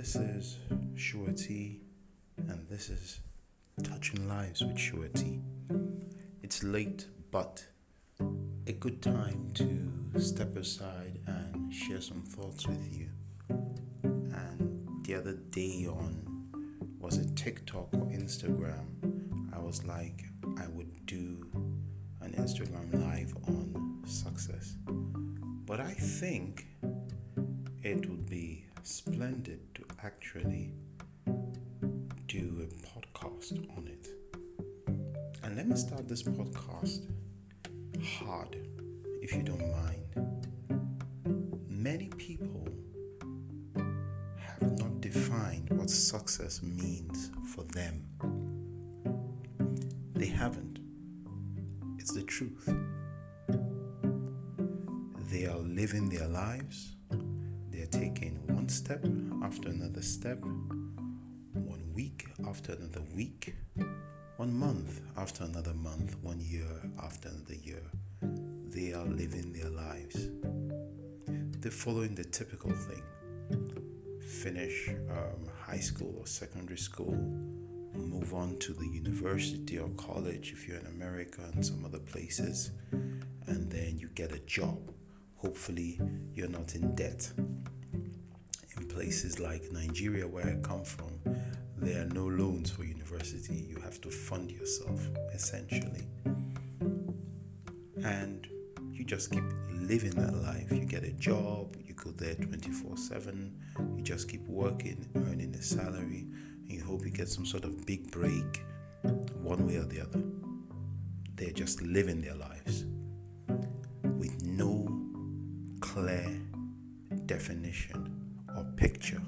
This is Surety, and this is Touching Lives with Surety. It's late, but a good time to step aside and share some thoughts with you. And the other day on was it TikTok or Instagram, I was like, I would do an Instagram live on success. But I think it would be splendid actually do a podcast on it. And let me start this podcast hard, if you don't mind. Many people have not defined what success means for them. They haven't. It's the truth. They are living their lives they're taking one step after another step, one week after another week, one month after another month, one year after another year. They are living their lives. They're following the typical thing finish um, high school or secondary school, move on to the university or college if you're in America and some other places, and then you get a job hopefully you're not in debt. Places like Nigeria, where I come from, there are no loans for university. You have to fund yourself, essentially. And you just keep living that life. You get a job, you go there 24 7, you just keep working, earning a salary, and you hope you get some sort of big break one way or the other. They're just living their lives with no clear definition picture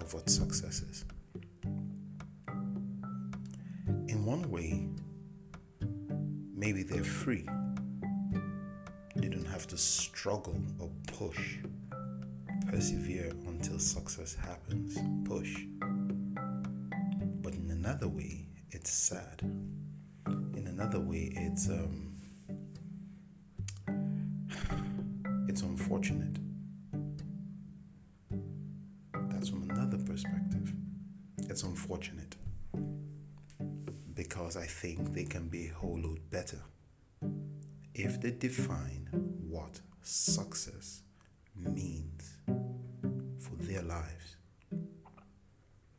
of what success is. In one way, maybe they're free. They don't have to struggle or push, persevere until success happens. Push. But in another way, it's sad. In another way, it's um, it's unfortunate. It's unfortunate because I think they can be a whole lot better if they define what success means for their lives.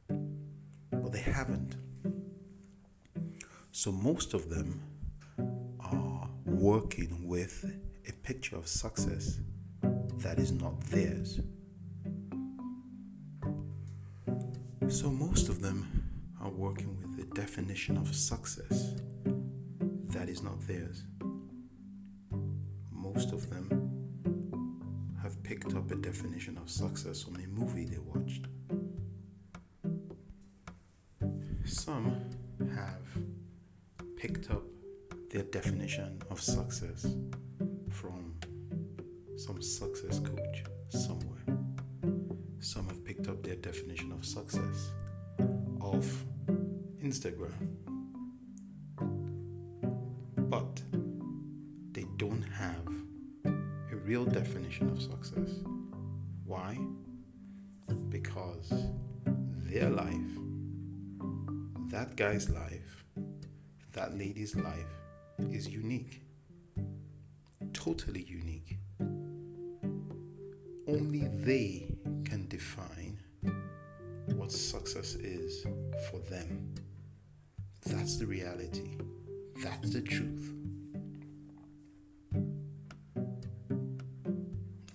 But they haven't. So most of them are working with a picture of success that is not theirs. So, most of them are working with a definition of success that is not theirs. Most of them have picked up a definition of success from a movie they watched. Some have picked up their definition of success from some success coach somewhere. Some have up their definition of success of Instagram. But they don't have a real definition of success. Why? Because their life, that guy's life, that lady's life is unique. Totally unique. Only they can define success is for them. That's the reality. That's the truth.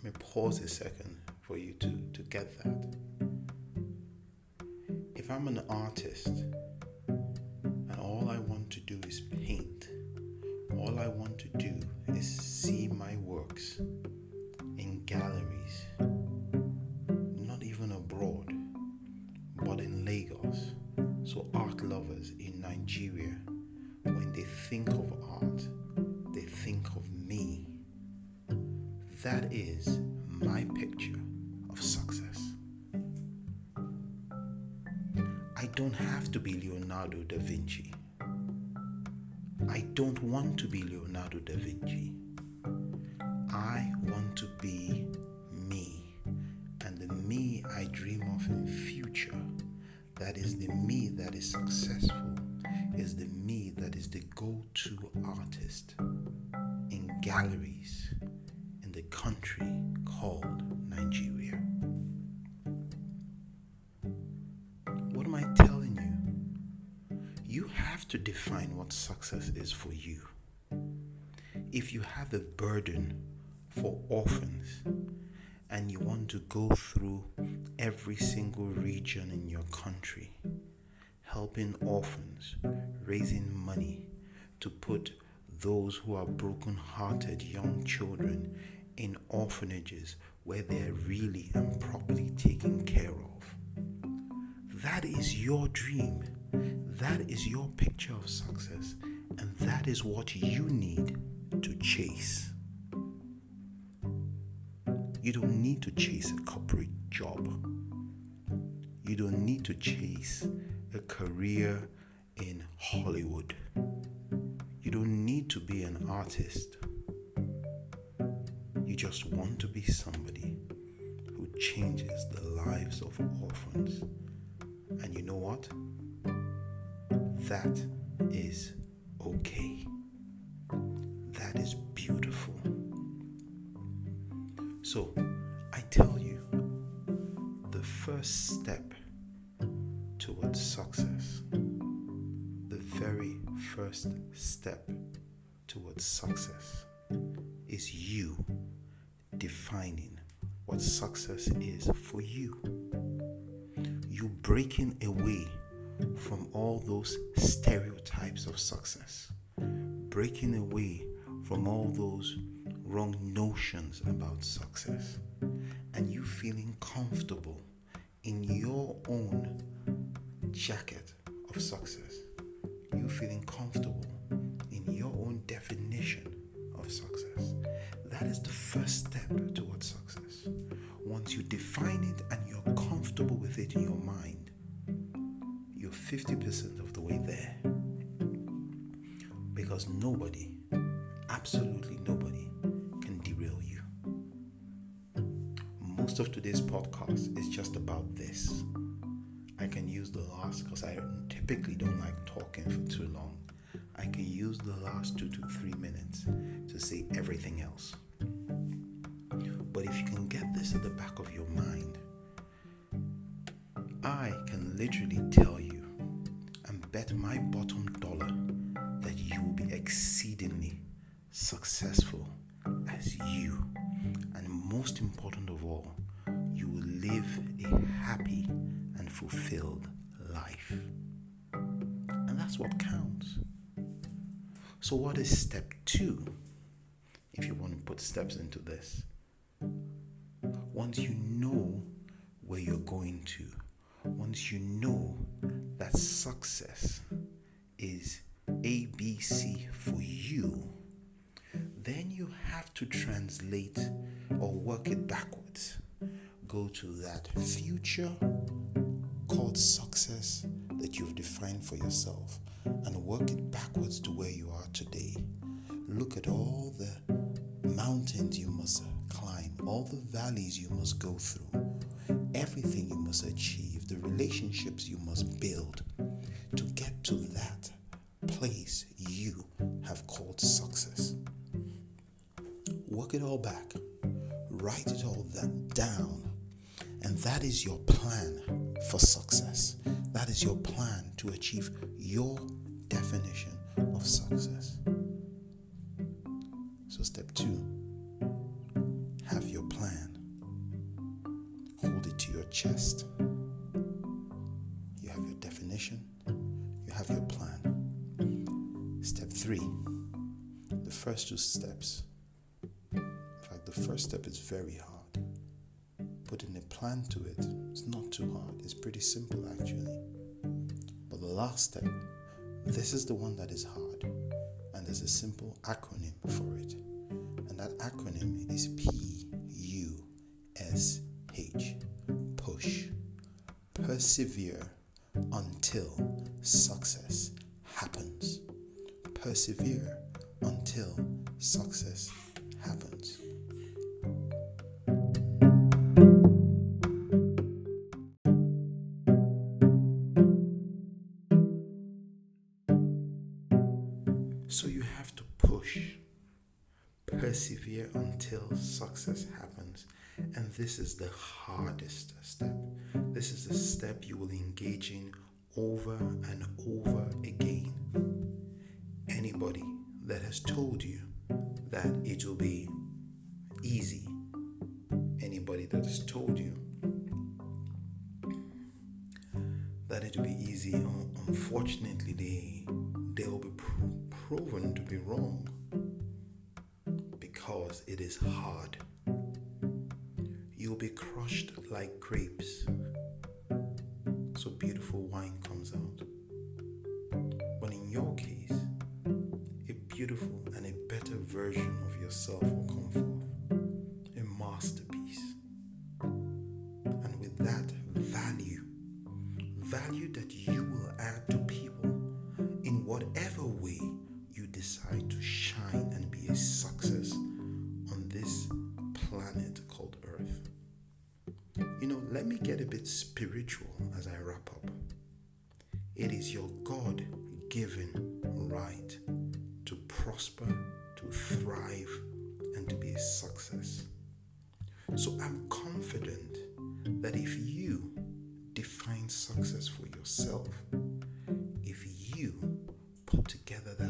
Let me pause a second for you to, to get that. If I'm an artist and all I want to do is paint, all I want to do is see my works in galleries, is my picture of success. I don't have to be Leonardo da Vinci. I don't want to be Leonardo da Vinci. I want to be me. And the me I dream of in future, that is the me that is successful, is the me that is the go-to artist in galleries the country called Nigeria. What am I telling you? You have to define what success is for you. If you have a burden for orphans and you want to go through every single region in your country, helping orphans, raising money to put those who are broken hearted young children in orphanages where they're really and properly taken care of. That is your dream. That is your picture of success. And that is what you need to chase. You don't need to chase a corporate job. You don't need to chase a career in Hollywood. You don't need to be an artist. Just want to be somebody who changes the lives of orphans. And you know what? That is okay. That is beautiful. So, I tell you, the first step towards success, the very first step towards success is you defining what success is for you. You breaking away from all those stereotypes of success, breaking away from all those wrong notions about success, and you feeling comfortable in your own jacket of success, you feeling comfortable in your own definition of success. That is the first step towards success. Once you define it and you're comfortable with it in your mind, you're 50% of the way there. Because nobody, absolutely nobody, can derail you. Most of today's podcast is just about this. I can use the last, because I typically don't like talking for too long. I can use the last two to three minutes to say everything else. But if you can get this at the back of your mind, I can literally tell you and bet my bottom dollar that you will be exceedingly successful as you. And most important of all, you will live a happy and fulfilled life. And that's what counts. So, what is step two? If you want to put steps into this, once you know where you're going to, once you know that success is ABC for you, then you have to translate or work it backwards. Go to that future called success that you've defined for yourself and work it backwards to where you are today. Look at all the mountains you must climb, all the valleys you must go through, everything you must achieve, the relationships you must build to get to that place you have called success. Work it all back, write it all that down, and that is your plan for success. That is your plan to achieve your definition of success. Two steps. In fact, the first step is very hard. Putting a plan to it is not too hard, it's pretty simple actually. But the last step, this is the one that is hard, and there's a simple acronym for it. And that acronym is P U S H push. Persevere until success happens. Persevere until success happens. So you have to push, persevere until success happens. And this is the hardest step. This is the step you will engage in over and over again. Anybody that has told you that it will be easy, anybody that has told you that it will be easy, unfortunately, they they will be proven to be wrong because it is hard. You'll be crushed like grapes. So beautiful wine comes out. But in your case, a beautiful version of yourself will come forth. A masterpiece. And with that value, value that you will add to people in whatever way you decide to shine and be a success on this planet called Earth. You know, let me get a bit spiritual as I wrap up. It is your God given right to prosper, thrive, and to be a success. So I'm confident that if you define success for yourself, if you put together that